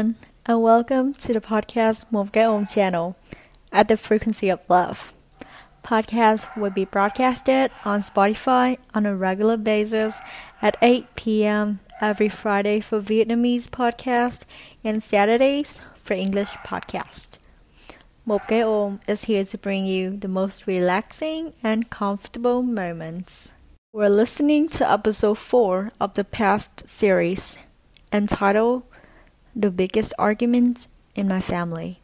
Everyone, and welcome to the podcast Ôm channel at the frequency of love. Podcast will be broadcasted on Spotify on a regular basis at 8 p.m. every Friday for Vietnamese podcast and Saturdays for English podcast. Ôm is here to bring you the most relaxing and comfortable moments. We're listening to episode 4 of the past series entitled The Biggest Argument in My Family,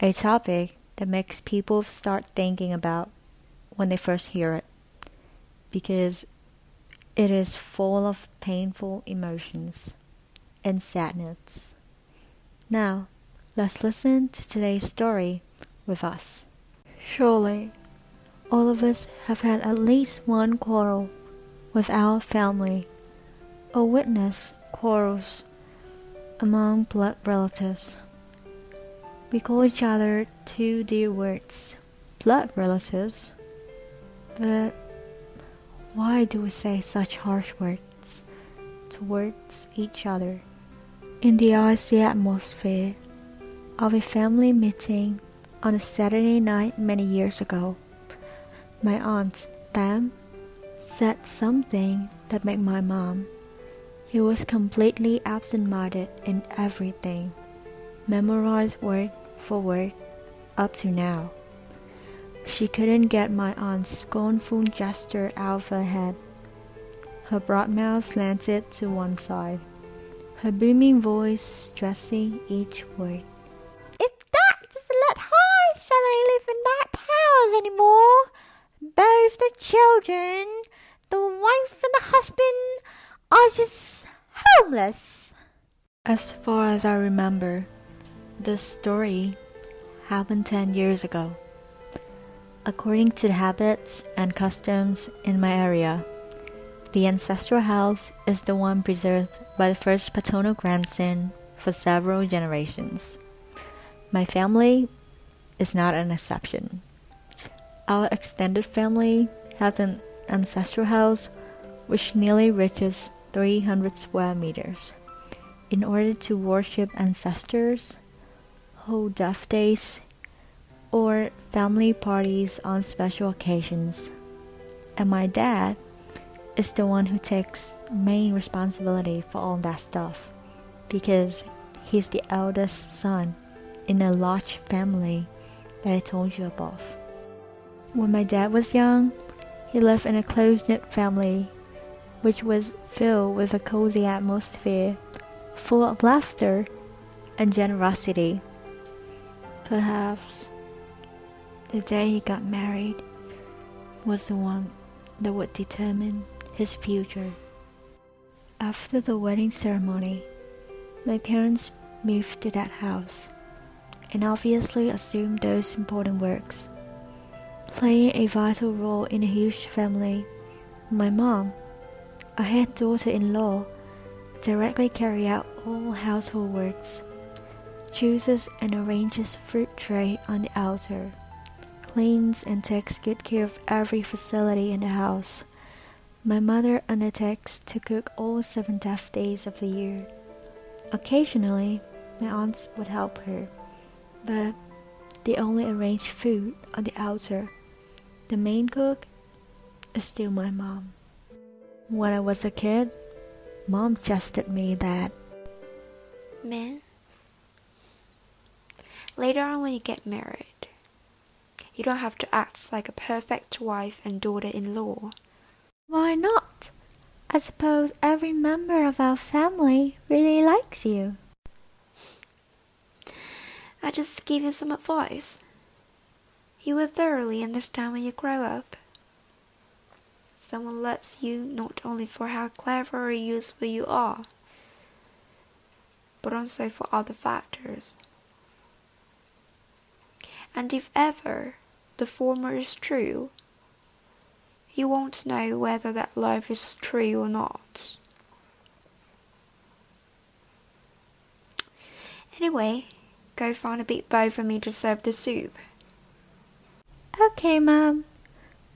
a topic that makes people start thinking about when they first hear it, because it is full of painful emotions and sadness. Now, let's listen to today's story with us. Surely, all of us have had at least one quarrel with our family or witnessed quarrels among blood relatives. We call each other two dear words, blood relatives. But why do we say such harsh words towards each other? In the icy atmosphere of a family meeting on a Saturday night many years ago, my aunt, Pam, said something that made my mom, who was completely absent-minded in everything, memorized word for word up to now. She couldn't get my aunt's scornful gesture out of her head. Her broad mouth slanted to one side, her booming voice stressing each word. If that doesn't let Hai's family live in that house anymore, both the children, the wife and the husband are just homeless. As far as I remember, this story happened 10 years ago. According to the habits and customs in my area, the ancestral house is the one preserved by the first paternal grandson for several generations. My family is not an exception. Our extended family has an ancestral house which nearly reaches 300 square meters. In order to worship ancestors, hold death days, or family parties on special occasions. And my dad is the one who takes main responsibility for all that stuff because he's the eldest son in a large family that I told you above. When my dad was young, he lived in a close knit family which was filled with a cozy atmosphere full of laughter and generosity. Perhaps the day he got married was the one that would determine his future. After the wedding ceremony, my parents moved to that house and obviously assumed those important works playing a vital role in a huge family. My mom, a head daughter in law, directly carry out all household works, chooses and arranges fruit tray on the altar, cleans and takes good care of every facility in the house. My mother undertakes to cook all seven death days of the year. Occasionally, my aunts would help her, but they only arrange food on the altar the main cook is still my mom. When I was a kid, mom jested me that Man, later on when you get married, you don't have to act like a perfect wife and daughter in law. Why not? I suppose every member of our family really likes you. I just give you some advice. You will thoroughly understand when you grow up. Someone loves you not only for how clever or useful you are, but also for other factors. And if ever the former is true, you won't know whether that love is true or not. Anyway, go find a big bowl for me to serve the soup. Okay, Mom.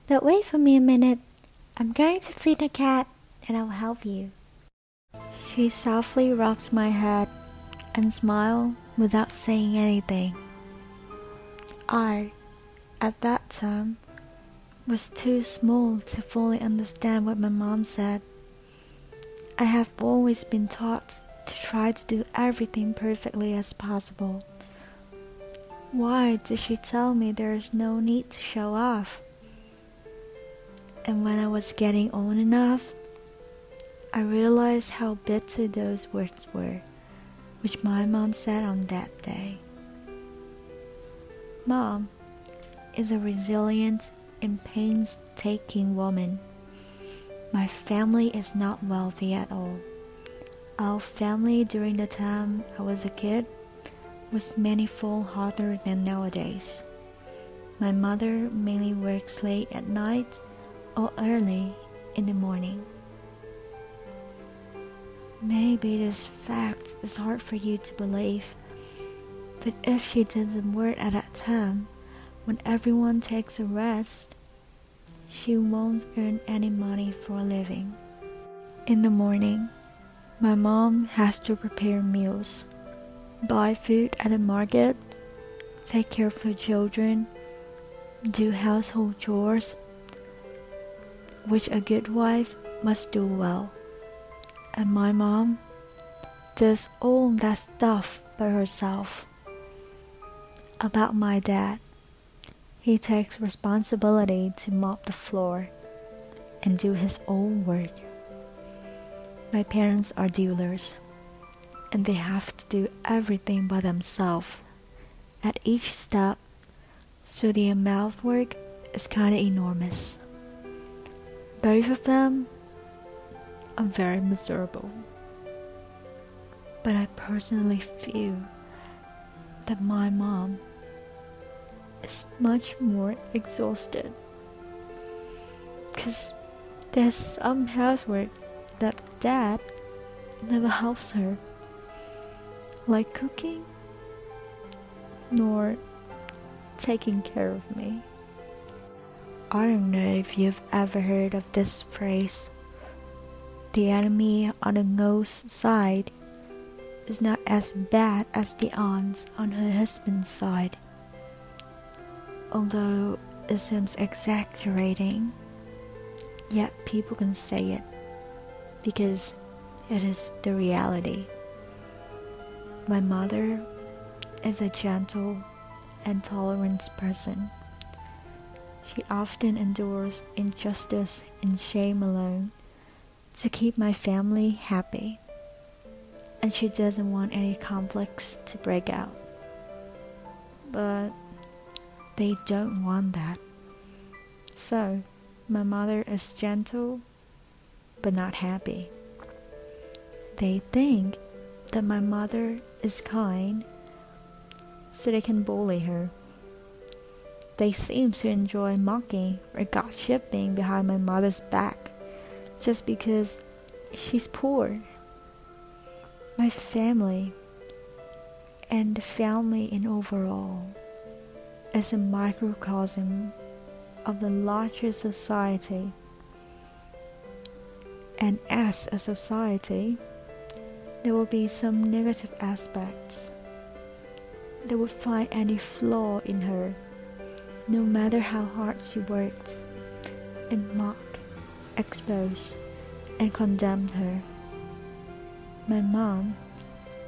But wait for me a minute. I'm going to feed the cat and I'll help you. She softly rubbed my head and smiled without saying anything. I, at that time, was too small to fully understand what my mom said. I have always been taught to try to do everything perfectly as possible. Why did she tell me there is no need to show off? And when I was getting old enough, I realized how bitter those words were, which my mom said on that day. Mom is a resilient and painstaking woman. My family is not wealthy at all. Our family during the time I was a kid was manifold harder than nowadays. My mother mainly works late at night or early in the morning. Maybe this fact is hard for you to believe, but if she doesn't work at that time, when everyone takes a rest, she won't earn any money for a living. In the morning, my mom has to prepare meals, buy food at the market, take care of her children, do household chores, which a good wife must do well. And my mom does all that stuff by herself. About my dad, he takes responsibility to mop the floor and do his own work. My parents are dealers, and they have to do everything by themselves at each step, so the amount of work is kind of enormous. Both of them are very miserable, but I personally feel that my mom is much more exhausted because there's some housework that dad never helps her, like cooking nor taking care of me. I don't know if you've ever heard of this phrase. The enemy on the nose side is not as bad as the aunt on her husband's side although it seems exaggerating, yet people can say it because it is the reality. My mother is a gentle and tolerant person. She often endures injustice and shame alone to keep my family happy, and she doesn't want any conflicts to break out. But they don't want that. So, my mother is gentle but not happy. They think that my mother is kind so they can bully her. They seem to enjoy mocking or gossiping behind my mother's back just because she's poor. My family and the family in overall is a microcosm of the larger society. And as a society, there will be some negative aspects. They would find any flaw in her, no matter how hard she worked, and mock, expose, and condemn her. My mom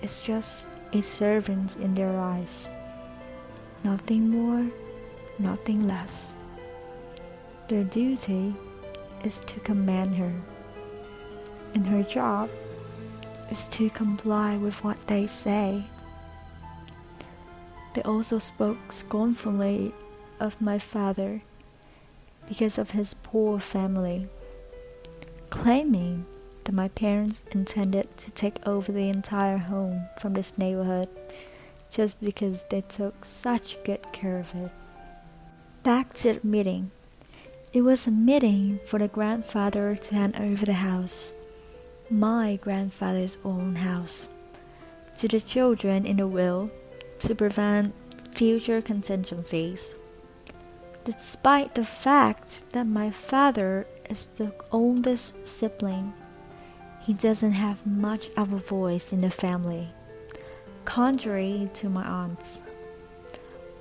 is just a servant in their eyes nothing more, nothing less. Their duty is to command her, and her job is to comply with what they say. They also spoke scornfully of my father because of his poor family, claiming that my parents intended to take over the entire home from this neighborhood just because they took such good care of it. Back to the meeting. It was a meeting for the grandfather to hand over the house, my grandfather's own house, to the children in the will to prevent future contingencies. Despite the fact that my father is the oldest sibling, he doesn't have much of a voice in the family, contrary to my aunts.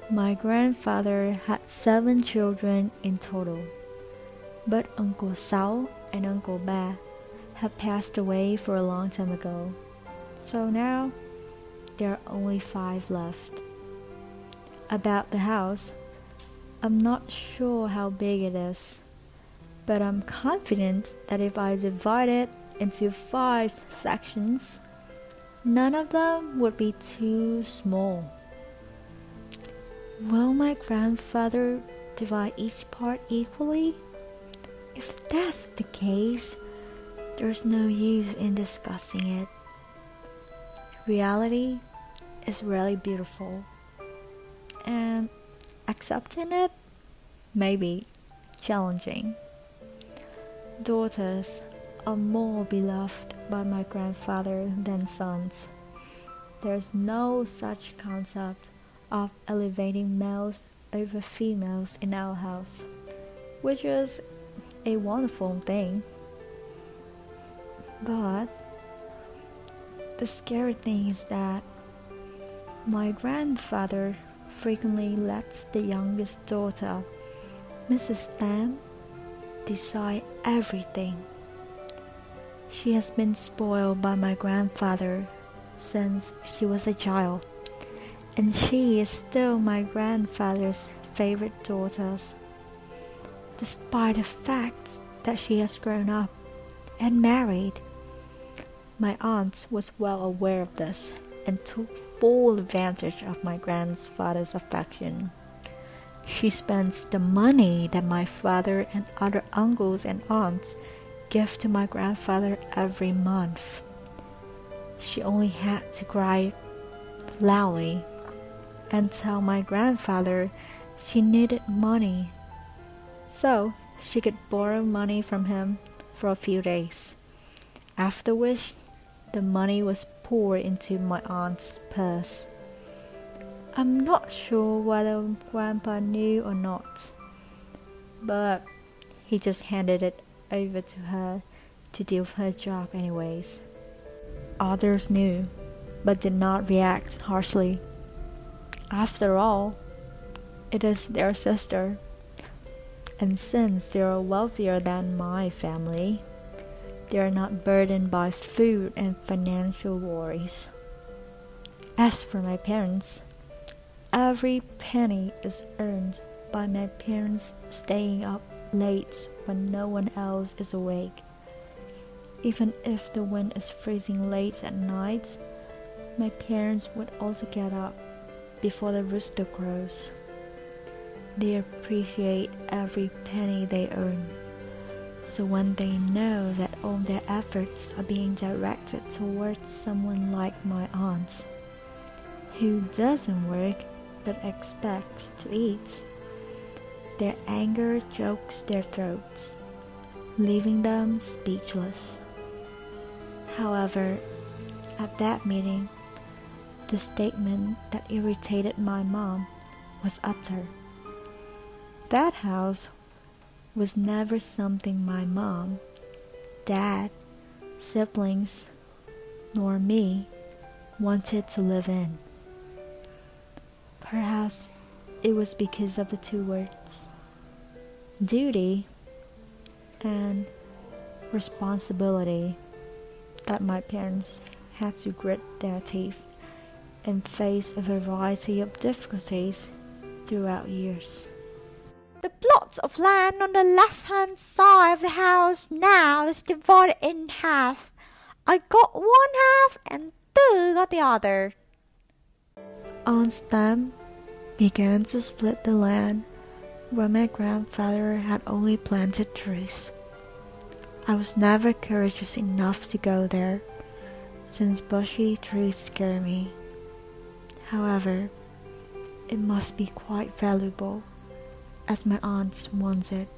My grandfather had seven children in total, but Uncle Sao and Uncle Ba have passed away for a long time ago. So now there are only five left. About the house, I'm not sure how big it is, but I'm confident that if I divide it into five sections, none of them would be too small. Will my grandfather divide each part equally? If that's the case, there's no use in discussing it. Reality is really beautiful, and accepting it may be challenging. Daughters are more beloved by my grandfather than sons. There's no such concept of elevating males over females in our house, which is a wonderful thing. But the scary thing is that my grandfather frequently lets the youngest daughter, Mrs. Tam, decide everything. She has been spoiled by my grandfather since she was a child and she is still my grandfather's favorite daughter, despite the fact that she has grown up and married. My aunt was well aware of this and took full advantage of my grandfather's affection. She spends the money that my father and other uncles and aunts give to my grandfather every month. She only had to cry loudly and tell my grandfather she needed money so she could borrow money from him for a few days. After which, the money was poured into my aunt's purse. I'm not sure whether Grandpa knew or not, but he just handed it over to her to do her job, anyways. Others knew, but did not react harshly. After all, it is their sister, and since they are wealthier than my family, they are not burdened by food and financial worries. As for my parents, every penny is earned by my parents staying up late when no one else is awake. Even if the wind is freezing late at night, my parents would also get up before the rooster crows. They appreciate every penny they earn. So when they know that all their efforts are being directed towards someone like my aunt, who doesn't work but expects to eat, their anger chokes their throats, leaving them speechless. However, at that meeting, the statement that irritated my mom was utter. That house was never something my mom, dad, siblings, nor me wanted to live in. Perhaps it was because of the two words duty and responsibility that my parents had to grit their teeth and face a variety of difficulties throughout years. The plot of land on the left hand side of the house now is divided in half. I got one half and two got the other. Aunt Stem began to split the land where my grandfather had only planted trees. I was never courageous enough to go there, since bushy trees scare me. However, it must be quite valuable, as my aunts wanted.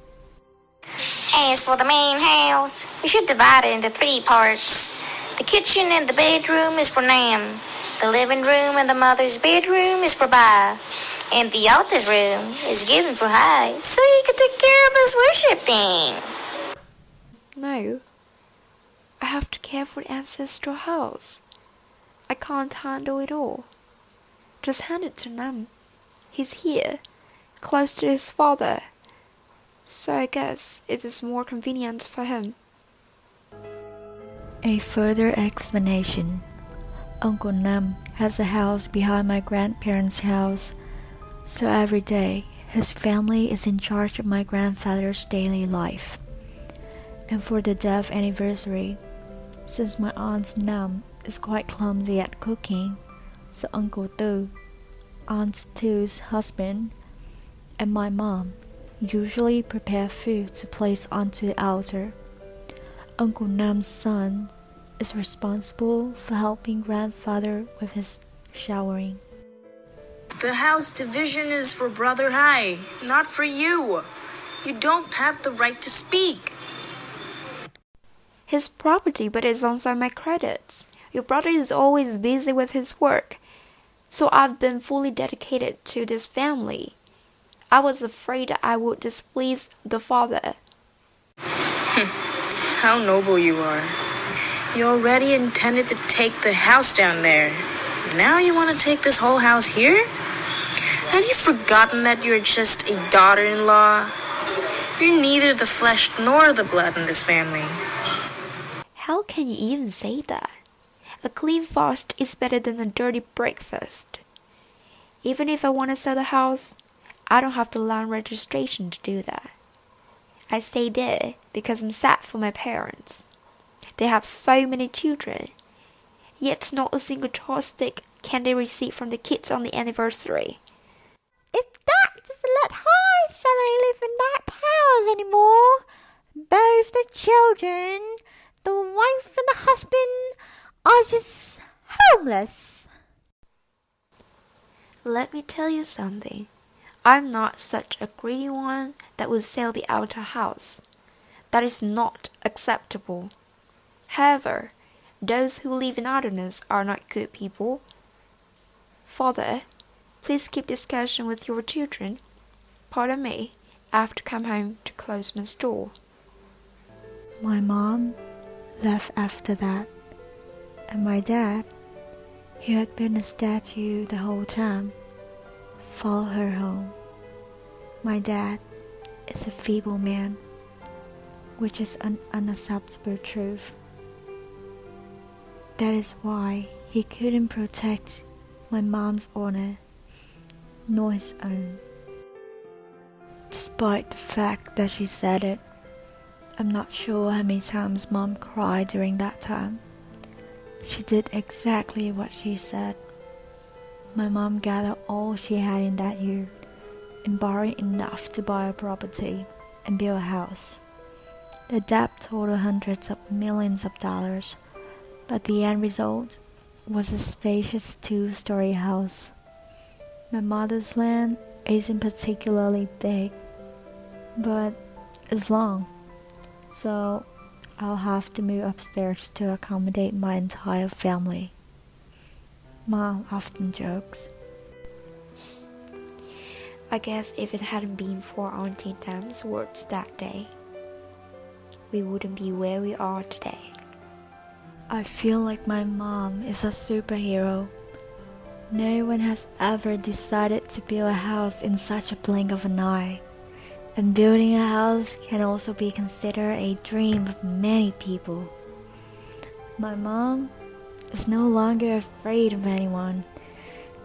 As for the main house, we should divide it into three parts. The kitchen and the bedroom is for Nam. The living room and the mother's bedroom is for Ba. And the altar room is given for Hai, so he can take care of this worship thing. No. I have to care for the ancestral house. I can't handle it all. Just hand it to Nam. He's here, close to his father. So I guess it is more convenient for him. A further explanation. Uncle Nam has a house behind my grandparents' house, so every day his family is in charge of my grandfather's daily life. And for the death anniversary, since my aunt Nam is quite clumsy at cooking, so Uncle Tu, Aunt Tu's husband, and my mom usually prepare food to place onto the altar. Uncle Nam's son is responsible for helping grandfather with his showering. The house division is for Brother Hai, not for you. You don't have the right to speak. His property, but it's also my credits. Your brother is always busy with his work, so I've been fully dedicated to this family. I was afraid I would displease the father. Hmm. How noble you are. You already intended to take the house down there. Now you want to take this whole house here? Have you forgotten that you're just a daughter in law? You're neither the flesh nor the blood in this family. How can you even say that? A clean fast is better than a dirty breakfast. Even if I want to sell the house, I don't have to land registration to do that. I stay there because I'm sad for my parents. They have so many children, yet not a single chopstick can they receive from the kids on the anniversary. If that doesn't let Hai's family live in that house anymore, both the children, the wife and the husband are just homeless. Let me tell you something. I'm not such a greedy one that would sell the outer house. That is not acceptable. However, those who live in idleness are not good people. Father, please keep discussion with your children. Pardon me, I have to come home to close my store. My mom left after that, and my dad, who had been a statue the whole time, followed her home. My dad is a feeble man, which is an unacceptable truth. That is why he couldn't protect my mom's honor nor his own. Despite the fact that she said it, I'm not sure how many times mom cried during that time. She did exactly what she said. My mom gathered all she had in that year and borrowed enough to buy a property and build a house. The debt totaled hundreds of millions of dollars, but the end result was a spacious two story house. My mother's land isn't particularly big, but it's long, so I'll have to move upstairs to accommodate my entire family. Mom often jokes. I guess if it hadn't been for Auntie Dam's words that day, we wouldn't be where we are today. I feel like my mom is a superhero. No one has ever decided to build a house in such a blink of an eye. And building a house can also be considered a dream of many people. My mom is no longer afraid of anyone.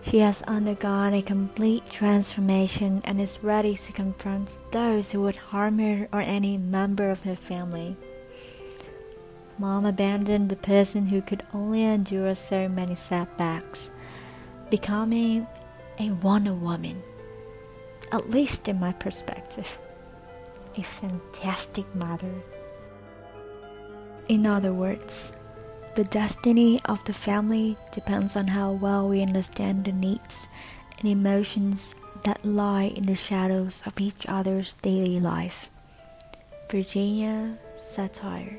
She has undergone a complete transformation and is ready to confront those who would harm her or any member of her family. Mom abandoned the person who could only endure so many setbacks, becoming a Wonder Woman, at least in my perspective. A fantastic mother. In other words, the destiny of the family depends on how well we understand the needs and emotions that lie in the shadows of each other's daily life. Virginia Satir.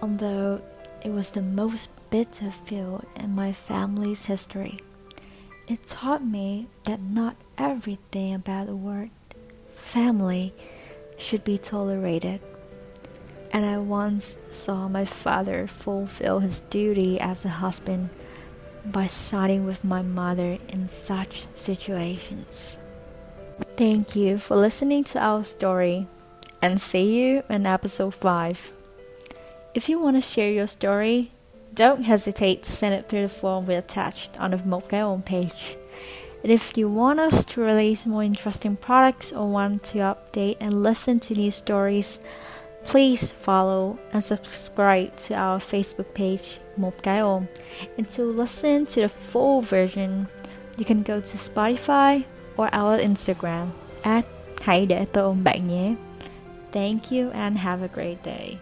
Although it was the most bitter field in my family's history, it taught me that not everything about the word family should be tolerated. And I once saw my father fulfill his duty as a husband by siding with my mother in such situations. Thank you for listening to our story and see you in episode 5. If you want to share your story, don't hesitate to send it through the form we attached on the Mopgao homepage. And if you want us to release more interesting products or want to update and listen to new stories, please follow and subscribe to our Facebook page Mopgao. And to listen to the full version, you can go to Spotify or our Instagram at Hãy. Thank you and have a great day.